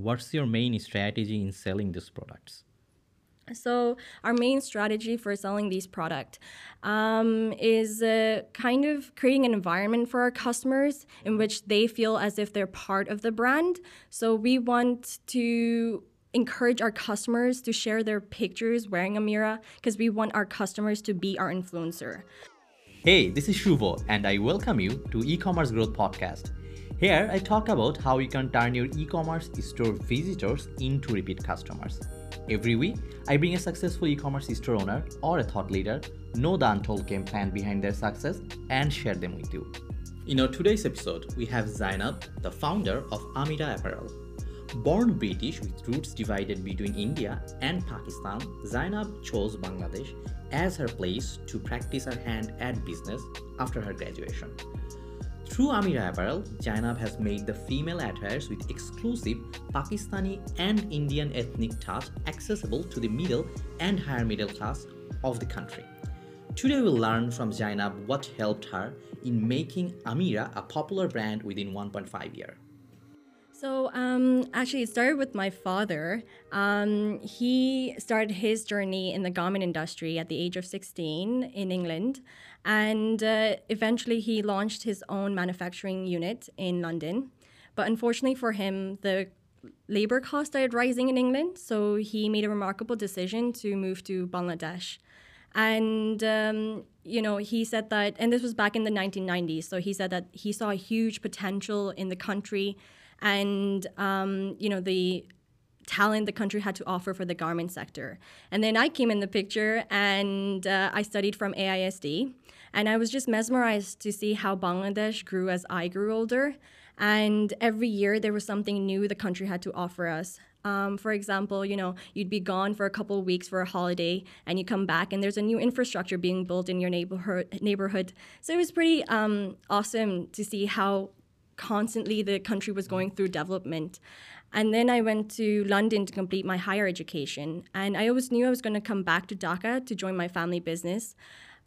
What's your main strategy in selling these products? So our main strategy for selling these products um, is uh, kind of creating an environment for our customers in which they feel as if they're part of the brand. So we want to encourage our customers to share their pictures wearing Amira because we want our customers to be our influencer. Hey, this is Shuvo, and I welcome you to E-commerce Growth Podcast. Here, I talk about how you can turn your e-commerce store visitors into repeat customers. Every week, I bring a successful e-commerce store owner or a thought leader, know the untold game plan behind their success, and share them with you. In our today's episode, we have Zainab, the founder of Amira Apparel. Born British with roots divided between India and Pakistan, Zainab chose Bangladesh as her place to practice her hand at business after her graduation. Through Amira Apparel, Zainab has made the female attires with exclusive Pakistani and Indian ethnic touch accessible to the middle and higher middle class of the country. Today we'll learn from Zainab what helped her in making Amira a popular brand within 1.5 year. So, um, actually, it started with my father. Um, he started his journey in the garment industry at the age of 16 in England. And uh, eventually, he launched his own manufacturing unit in London. But unfortunately for him, the labor cost started rising in England. So, he made a remarkable decision to move to Bangladesh. And, um, you know, he said that, and this was back in the 1990s. So, he said that he saw a huge potential in the country and, um, you know, the talent the country had to offer for the garment sector. And then I came in the picture and uh, I studied from AISD. And I was just mesmerized to see how Bangladesh grew as I grew older. And every year there was something new the country had to offer us. Um, for example, you know, you'd be gone for a couple of weeks for a holiday, and you come back, and there's a new infrastructure being built in your neighborhood. Neighborhood. So it was pretty um, awesome to see how constantly the country was going through development. And then I went to London to complete my higher education. And I always knew I was going to come back to Dhaka to join my family business.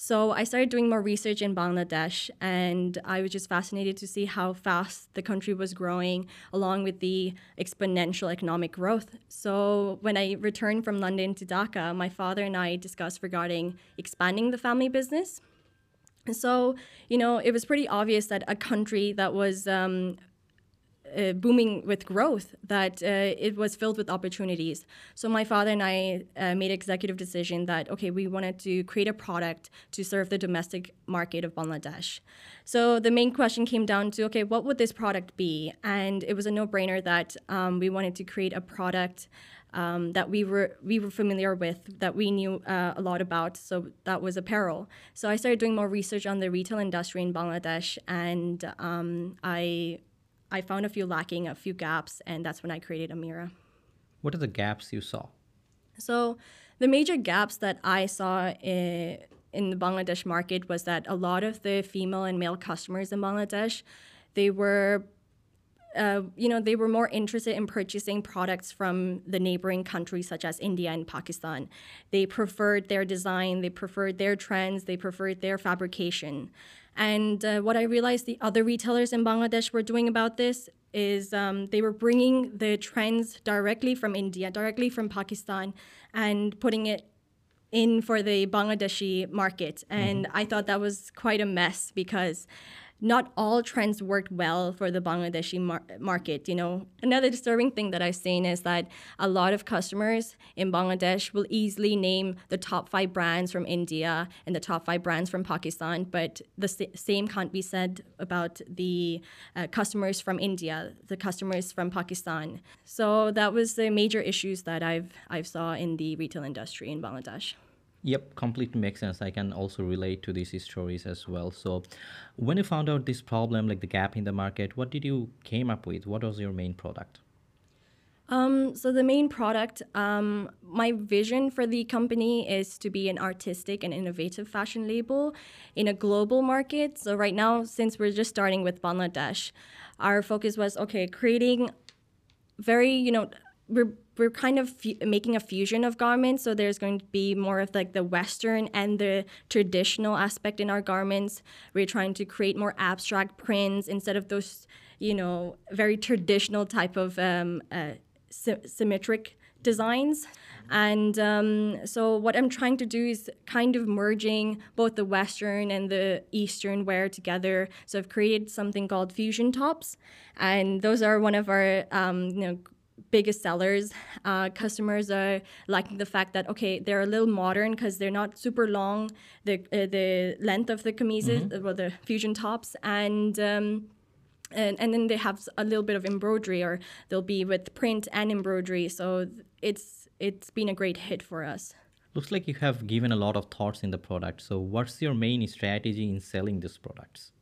So I started doing more research in Bangladesh, and I was just fascinated to see how fast the country was growing, along with the exponential economic growth. So when I returned from London to Dhaka, my father and I discussed regarding expanding the family business. So, you know, it was pretty obvious that a country that was um, uh, booming with growth that uh, it was filled with opportunities. So my father and I uh, made executive decision that okay, we wanted to create a product to serve the domestic market of Bangladesh. So the main question came down to okay, what would this product be? And it was a no-brainer that um, we wanted to create a product. Um, that we were we were familiar with, that we knew uh, a lot about. So that was apparel. So I started doing more research on the retail industry in Bangladesh, and um, I I found a few lacking, a few gaps, and that's when I created Amira. What are the gaps you saw? So, the major gaps that I saw in, in the Bangladesh market was that a lot of the female and male customers in Bangladesh, they were uh, you know, they were more interested in purchasing products from the neighboring countries such as India and Pakistan. They preferred their design, they preferred their trends, they preferred their fabrication. And uh, what I realized the other retailers in Bangladesh were doing about this is um, they were bringing the trends directly from India, directly from Pakistan, and putting it in for the Bangladeshi market. And mm-hmm. I thought that was quite a mess because not all trends worked well for the Bangladeshi mar- market. You know, another disturbing thing that I've seen is that a lot of customers in Bangladesh will easily name the top five brands from India and the top five brands from Pakistan, but the same can't be said about the uh, customers from India, the customers from Pakistan. So that was the major issues that I've I've saw in the retail industry in Bangladesh. Yep, completely makes sense. I can also relate to these stories as well. So, when you found out this problem, like the gap in the market, what did you came up with? What was your main product? Um, so the main product, um, my vision for the company is to be an artistic and innovative fashion label in a global market. So right now, since we're just starting with Bangladesh, our focus was okay, creating very you know we're we're kind of fu- making a fusion of garments so there's going to be more of like the western and the traditional aspect in our garments we're trying to create more abstract prints instead of those you know very traditional type of um, uh, sy- symmetric designs. And um, so, what I'm trying to do is kind of merging both the Western and the Eastern wear together. So, I've created something called fusion tops, and those are one of our um, you know biggest sellers. Uh, customers are liking the fact that okay, they're a little modern because they're not super long. The uh, the length of the chemises, well, the fusion tops, and um, and, and then they have a little bit of embroidery or they'll be with print and embroidery so it's it's been a great hit for us Looks like you have given a lot of thoughts in the product. So, what's your main strategy in selling these products?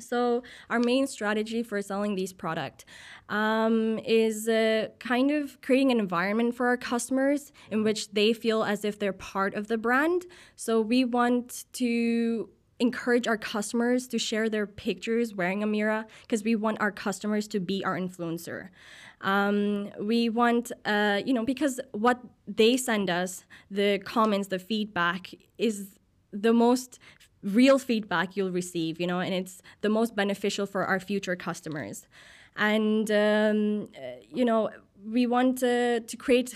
So our main strategy for selling these product um, is uh, kind of creating an environment for our customers in which they feel as if they're part of the brand so we want to encourage our customers to share their pictures wearing Amira because we want our customers to be our influencer. Um, we want, uh, you know, because what they send us, the comments, the feedback, is the most real feedback you'll receive, you know, and it's the most beneficial for our future customers. And, um, you know, we want uh, to create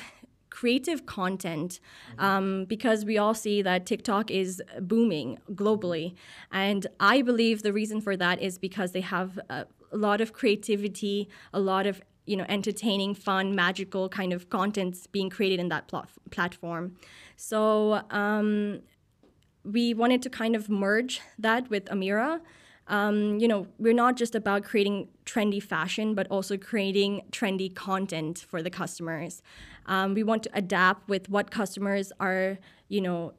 creative content um, because we all see that TikTok is booming globally. And I believe the reason for that is because they have a, a lot of creativity, a lot of you know entertaining fun magical kind of contents being created in that pl- platform so um, we wanted to kind of merge that with amira um, you know, we're not just about creating trendy fashion, but also creating trendy content for the customers. Um, we want to adapt with what customers are, you know,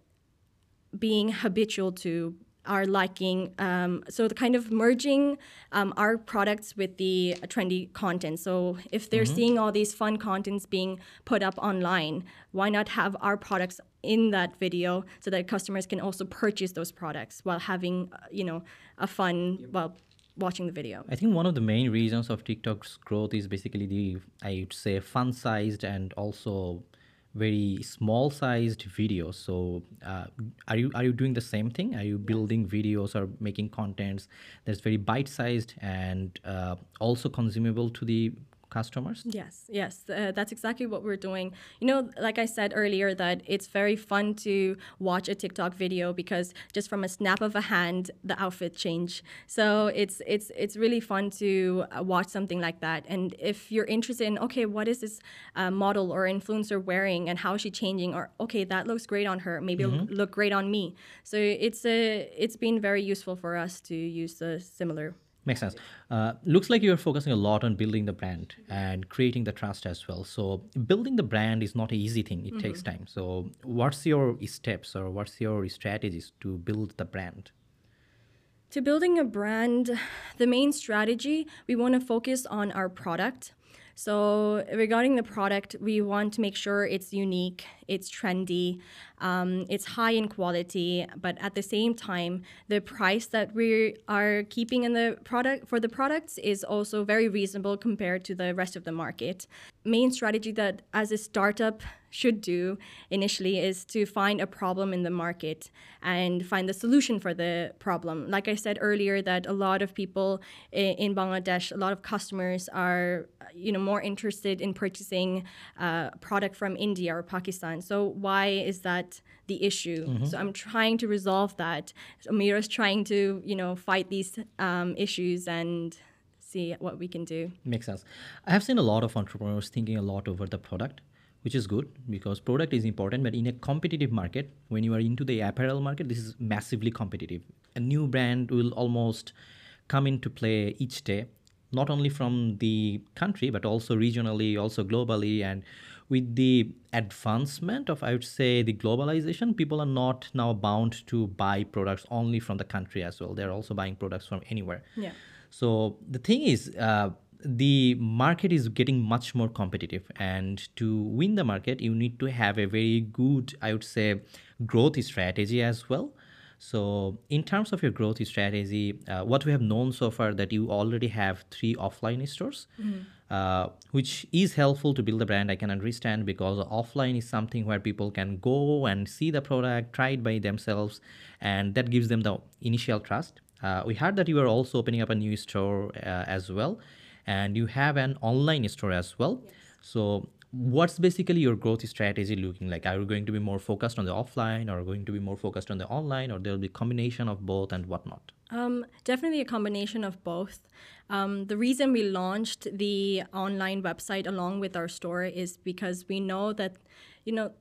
being habitual to, are liking. Um, so the kind of merging um, our products with the trendy content. So if they're seeing all these fun contents being put up online, why not have our products in that video so that customers can also purchase those products while having, uh, you know, a fun while watching the video. I think one of the main reasons of TikTok's growth is basically the, I would say, fun sized and also very small sized videos. So uh, are you are you doing the same thing? Are you building videos or making contents that's very bite sized and uh, also consumable to the customers Yes, yes, uh, that's exactly what we're doing. You know, like I said earlier, that it's very fun to watch a TikTok video because just from a snap of a hand, the outfit change. So it's it's it's really fun to uh, watch something like that. And if you're interested in, okay, what is this uh, model or influencer wearing, and how is she changing, or okay, that looks great on her, maybe it'll look great on me. So it's a it's been very useful for us to use the similar Makes sense. Uh, looks like you're focusing a lot on building the brand and creating the trust as well. So building the brand is not an easy thing. It takes time. So what's your steps or what's your strategies to build the brand? To building a brand, the main strategy, we want to focus on our product. So, regarding the product, we want to make sure it's unique, it's trendy, um, it's high in quality, but at the same time, the price that we are keeping in the product for the products is also very reasonable compared to the rest of the market. Main strategy that as a startup should do initially is to find a problem in the market and find the solution for the problem. Like I said earlier, that a lot of people in Bangladesh, a lot of customers are, uh, you know, more interested in purchasing uh, a product from India or Pakistan. So why is that the issue? So I'm trying to resolve that. amira Amira's trying to, you know, fight these um, issues and see what we can do. Makes sense. I have seen a lot of entrepreneurs thinking a lot over the product, which is good because product is important. But in a competitive market, when you are into the apparel market, this is massively competitive. A new brand will almost come into play each day, not only from the country but also regionally, also globally, and with the advancement of i would say the globalization people are not now bound to buy products only from the country as well they're also buying products from anywhere Yeah. So the thing is, uh, the market is getting much more competitive, and to win the market, you need to have a very good, I would say, growth strategy as well. So, in terms of your growth strategy, uh, what we have known so far that you already have three offline stores, uh, which is helpful to build the brand. I can understand because offline is something where people can go and see the product, try it by themselves, and that gives them the initial trust. Uh, we heard that you are also opening up a new store uh, as well, and you have an online store as well. So what's basically your growth strategy looking like? Are you going to be more focused on the offline or going to be more focused on the online or there'll be combination of both and whatnot? Um, definitely a combination of both. Um, the reason we launched the online website along with our store is because we know that, you know,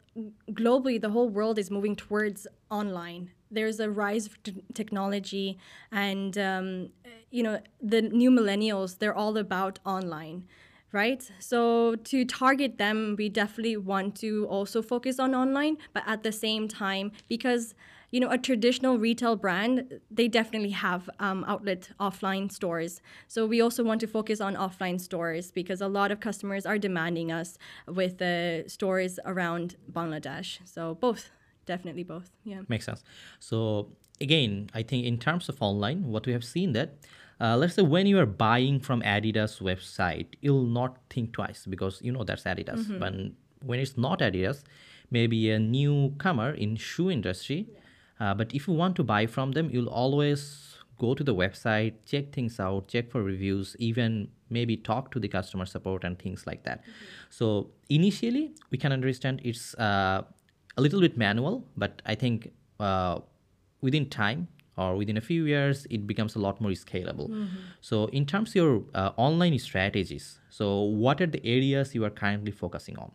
globally the whole world is moving towards online. There's a rise of t- technology, and um, you know the new millennials. They're all about online right? So to target them, we definitely want to also focus on online, but at the same time, because you know a traditional retail brand, they definitely have um, outlet offline stores. So we also want to focus on offline stores because a lot of customers are demanding us with the stores around Bangladesh. So both, definitely both. Yeah, makes sense. So again, I think in terms of online, what we have seen that uh, let's say when you are buying from Adidas website, you'll not think twice because you know that's Adidas. Mm-hmm. But when it's not Adidas, maybe a newcomer in shoe industry. Uh, but if you want to buy from them, you'll always go to the website, check things out, check for reviews, even maybe talk to the customer support and things like that. Mm-hmm. So initially, we can understand it's uh, a little bit manual, but I think uh, within time or within a few years it becomes a lot more scalable mm-hmm. so in terms of your uh, online strategies so what are the areas you are currently focusing on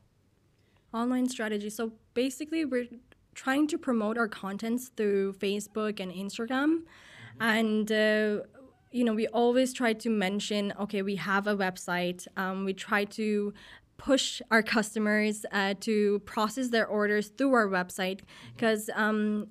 online strategy so basically we're trying to promote our contents through facebook and instagram mm-hmm. and uh, you know we always try to mention okay we have a website um, we try to push our customers uh, to process their orders through our website because mm-hmm. um,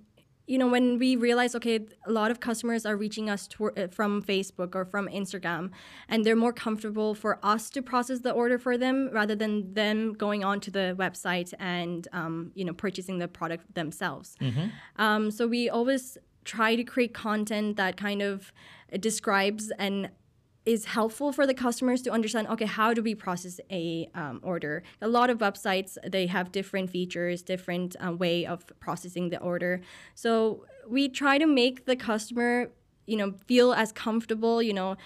you know when we realize okay a lot of customers are reaching us to, uh, from facebook or from instagram and they're more comfortable for us to process the order for them rather than them going on to the website and um, you know purchasing the product themselves mm-hmm. um, so we always try to create content that kind of describes and is helpful for the customers to understand okay how do we process a um, order? A lot of websites they have different features different uh, way of processing the order. So we try to make the customer you know feel as comfortable you know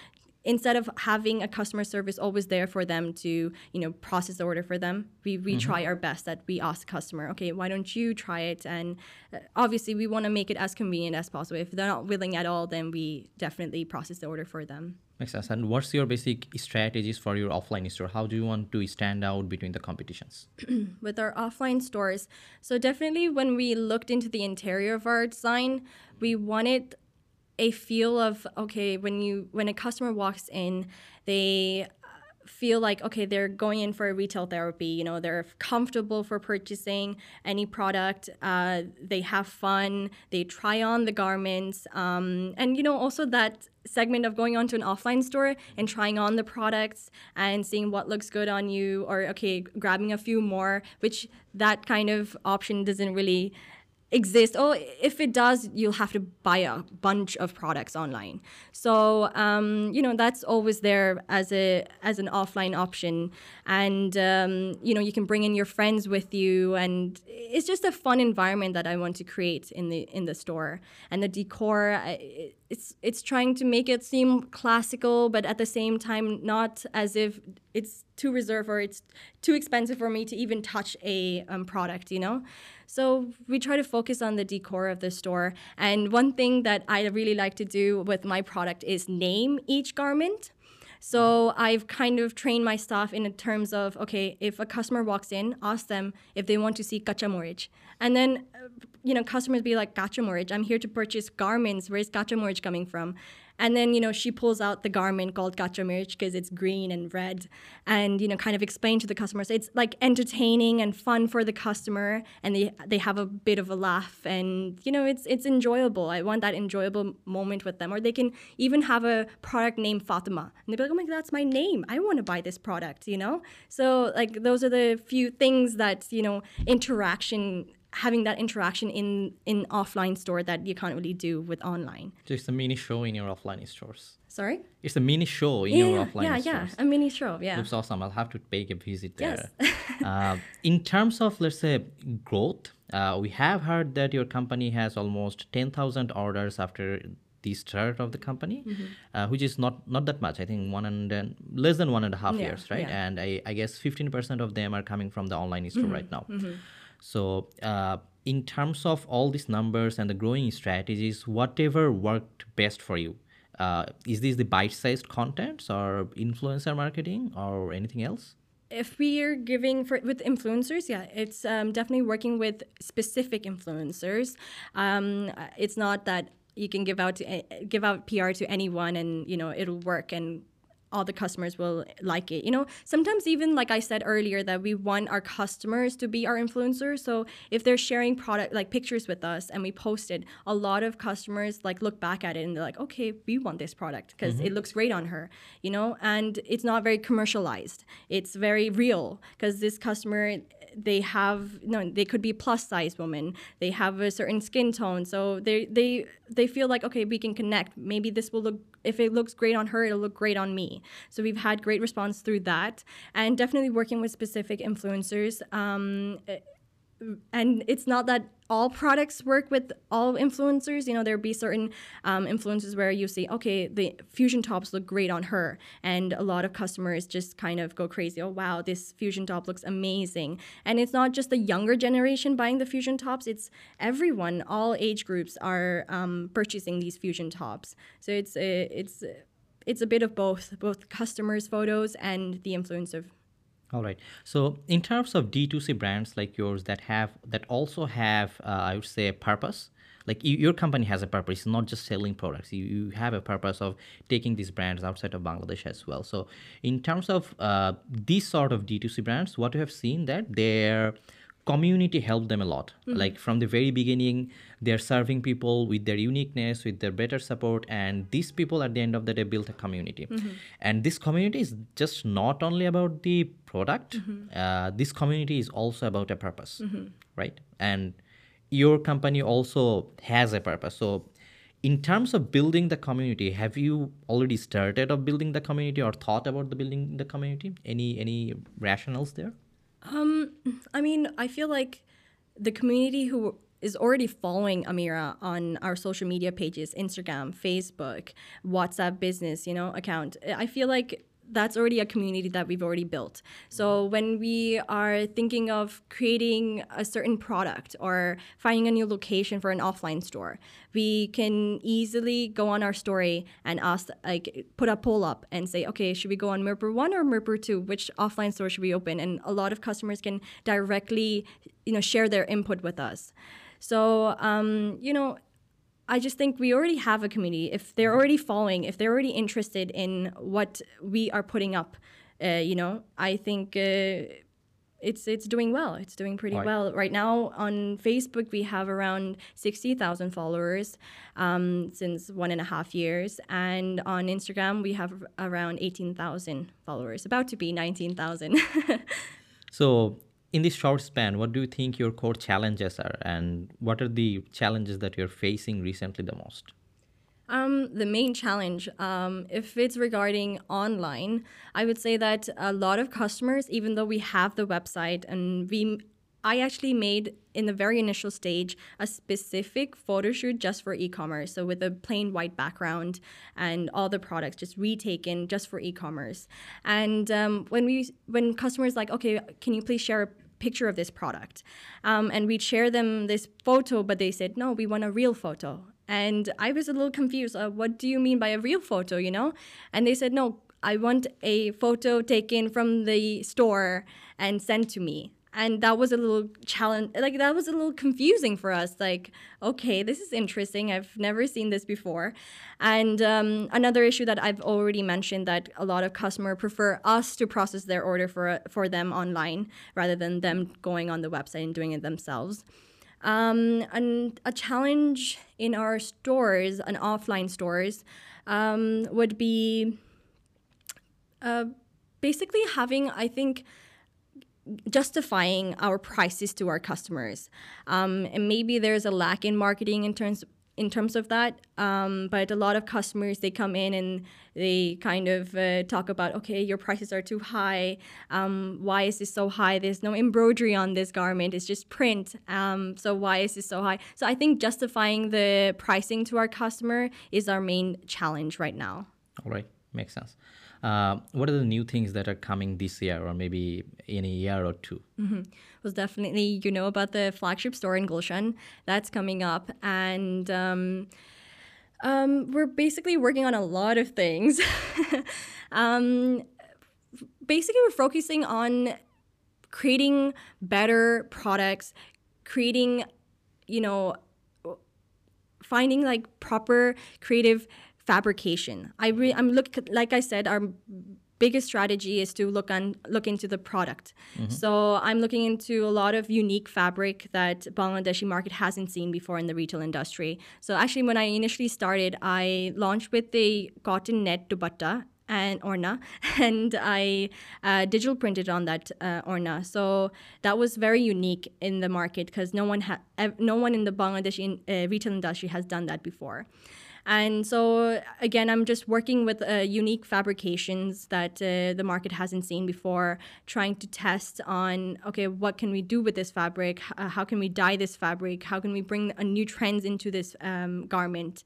instead of having a customer service always there for them to you know process the order for them we, we mm-hmm. try our best that we ask the customer okay why don't you try it and uh, obviously we want to make it as convenient as possible if they're not willing at all then we definitely process the order for them Makes sense. And what's your basic strategies for your offline store? How do you want to stand out between the competitions? With our offline stores, so definitely when we looked into the interior of our design, we wanted a feel of okay when you when a customer walks in, they feel like okay they're going in for a retail therapy you know they're comfortable for purchasing any product uh, they have fun they try on the garments um, and you know also that segment of going onto an offline store and trying on the products and seeing what looks good on you or okay grabbing a few more which that kind of option doesn't really exist. Or if it does you'll have to buy a bunch of products online. So um, you know that's always there as a as an offline option. And um, you know you can bring in your friends with you. And it's just a fun environment that i want to create in the in the store. And the decor it's it's trying to make it seem classical but at the same time not as if it's too reserved or it's too expensive for me to even touch a um, product you know so we try to focus on the decor of the store. And one thing that I really like to do with my product is name each garment. So I've kind of trained my staff in terms of okay, if a customer walks in, ask them if they want to see Kachamorich. And then, uh, you know, customers be like, Kachamorich, I'm here to purchase garments. Where's Kachamorich coming from? And then, you know, she pulls out the garment called Gachamirch because it's green and red and, you know, kind of explain to the customers. It's like entertaining and fun for the customer and they they have a bit of a laugh and, you know, it's it's enjoyable. I want that enjoyable moment with them. Or they can even have a product named Fatima. And they'll be like, oh my God, that's my name. I want to buy this product, you know? So like those are the few things that, you know, interaction having that interaction in in offline store that you can't really do with online. So it's a mini show in your offline stores. Sorry. It's a mini show in yeah, your offline yeah, stores. Yeah, yeah, a mini show. Yeah. Looks awesome. I'll have to take a visit there. Yes. uh, in terms of let's say growth, uh, we have heard that your company has almost ten thousand orders after the start of the company, uh, which is not not that much. I think one and then less than one and a half Yeah, years, right? yeah. And I, I guess fifteen percent of them are coming from the online store right now. So, uh, in terms of all these numbers and the growing strategies, whatever worked best for you, uh, is this the bite-sized contents or influencer marketing or anything else? if we are giving for with influencers yeah it's um, definitely working with specific influencers um, it's not that you can give out to give out pr to anyone and you know it'll work and all the customers will like it you know? Sometimes even like i said earlier that we want our customers to be our influencers so if they're sharing product like pictures with us and we post it a lot of customers like look back at it and they're like okay we want this product because it mm-hmm. looks great on her you know? And it's not very commercialized. It's very real because this customer they have no they could be plus size women. They have a certain skin tone. So they they they feel like okay we can connect. Maybe this will look if it looks great on her it'll look great on me. So we've had great response through that. And definitely working with specific influencers um, and it's not that all products work with all influencers. You know, there'll be certain um, influencers where you see, okay, the fusion tops look great on her, and a lot of customers just kind of go crazy. Oh wow, this fusion top looks amazing! And it's not just the younger generation buying the fusion tops; it's everyone, all age groups are um, purchasing these fusion tops. So it's a, it's it's a bit of both, both customers' photos and the influence of All right. So, in terms of D2C brands like yours that have that also have, uh, I would say, a purpose. Like you, your company has a purpose. It's not just selling products. You, you have a purpose of taking these brands outside of Bangladesh as well. So, in terms of uh, these sort of D2C brands, what you have seen that their community helped them a lot. Mm-hmm. Like from the very beginning, they're serving people with their uniqueness, with their better support, and these people at the end of the day built a community. Mm-hmm. And this community is just not only about the product. Mm-hmm. Uh, this community is also about a purpose, right? And your company also has a purpose. So, in terms of building the community, have you already started of building the community or thought about the building the community? Any any rationals there? Um, I mean, I feel like the community who is already following Amira on our social media pages, Instagram, Facebook, WhatsApp business, you know, account. I feel like that's already a community that we've already built. So when we are thinking of creating a certain product or finding a new location for an offline store, we can easily go on our story and ask, like, put a poll up and say, okay, should we go on Mirpur 1 or Mirpur 2? Which offline store should we open? And a lot of customers can directly, you know, share their input with us. So, um, you know, I just think we already have a community. If they're already following, if they're already interested in what we are putting up, uh, you know, I think uh, it's it's doing well. It's doing pretty Right. well right now. On Facebook, we have around sixty thousand followers um, since one and a half years, and on Instagram, we have around eighteen thousand followers. About to be nineteen thousand. So, in this short span, what do you think your core challenges are, and what are the challenges that you're facing recently the most? Um, the main challenge, um, if it's regarding online, I would say that a lot of customers, even though we have the website and we, I actually made in the very initial stage a specific photo shoot just for e-commerce. So with a plain white background and all the products just retaken just for e-commerce. And um, when we, when customers like, okay, can you please share a picture of this product? Um, and we'd share them this photo, but they said, no, we want a real photo. And I was a little confused. Uh, what do you mean by a real photo, you know? And they said, no, I want a photo taken from the store and sent to me. And that was a little challenge, like that was a little confusing for us. Like, okay, this is interesting. I've never seen this before. And um, another issue that I've already mentioned that a lot of customer prefer us to process their order for for them online rather than them going on the website and doing it themselves. Um, and a challenge in our stores, and offline stores, um, would be uh, basically having, I think, justifying our prices to our customers. Um, and maybe there's a lack in marketing in terms in terms of that. Um, but a lot of customers they come in and they kind of uh, talk about, okay, your prices are too high. Um, why is this so high? There's no embroidery on this garment. It's just print. Um, so why is this so high? So I think justifying the pricing to our customer is our main challenge right now. All right, makes sense. Uh, what are the new things that are coming this year or maybe in a year or 2 mm-hmm. Was definitely you know about the flagship store in Gulshan that's coming up, and um, um, we're basically working on a lot of things. um, basically, we're focusing on creating better products, creating, you know, finding like proper creative fabrication. I re- I'm look like I said, our biggest strategy is to look on look into the product. Mm-hmm. So I'm looking into a lot of unique fabric that Bangladeshi market hasn't seen before in the retail industry. So actually, when I initially started, I launched with the cotton net dupatta and orna and i uh, digital printed on that uh, orna so that was very unique in the market because no one ha- no one in the bangladeshi in, uh, retail industry has done that before and so, again, I'm just working with uh, unique fabrications that uh, the market hasn't seen before, trying to test on okay, what can we do with this fabric? Uh, how can we dye this fabric? How can we bring new trends into this um, garment?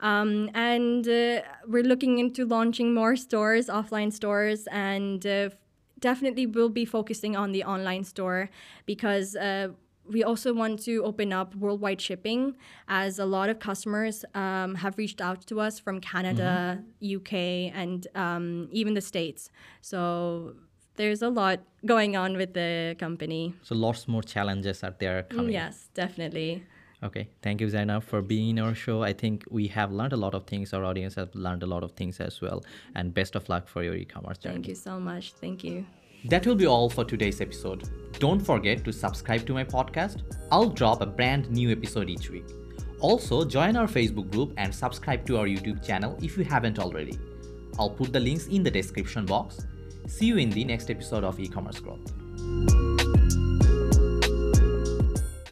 Um, and uh, we're looking into launching more stores, offline stores, and uh, definitely we'll be focusing on the online store because we also want to open up worldwide shipping as a lot of customers um, have reached out to us from Canada, mm-hmm. UK, and um, even the States. So there's a lot going on with the company. So lots more challenges are there coming. Yes, definitely. Okay, thank you, Zainab, for being in our show. I think we have learned a lot of things. Our audience has learned a lot of things as well. And best of luck for your e-commerce journey. Thank you so much. Thank you. That will be all for today's episode. Don't forget to subscribe to my podcast. I'll drop a brand new episode each week. Also, join our Facebook group and subscribe to our YouTube channel if you haven't already. I'll put the links in the description box. See you in the next episode of e commerce growth.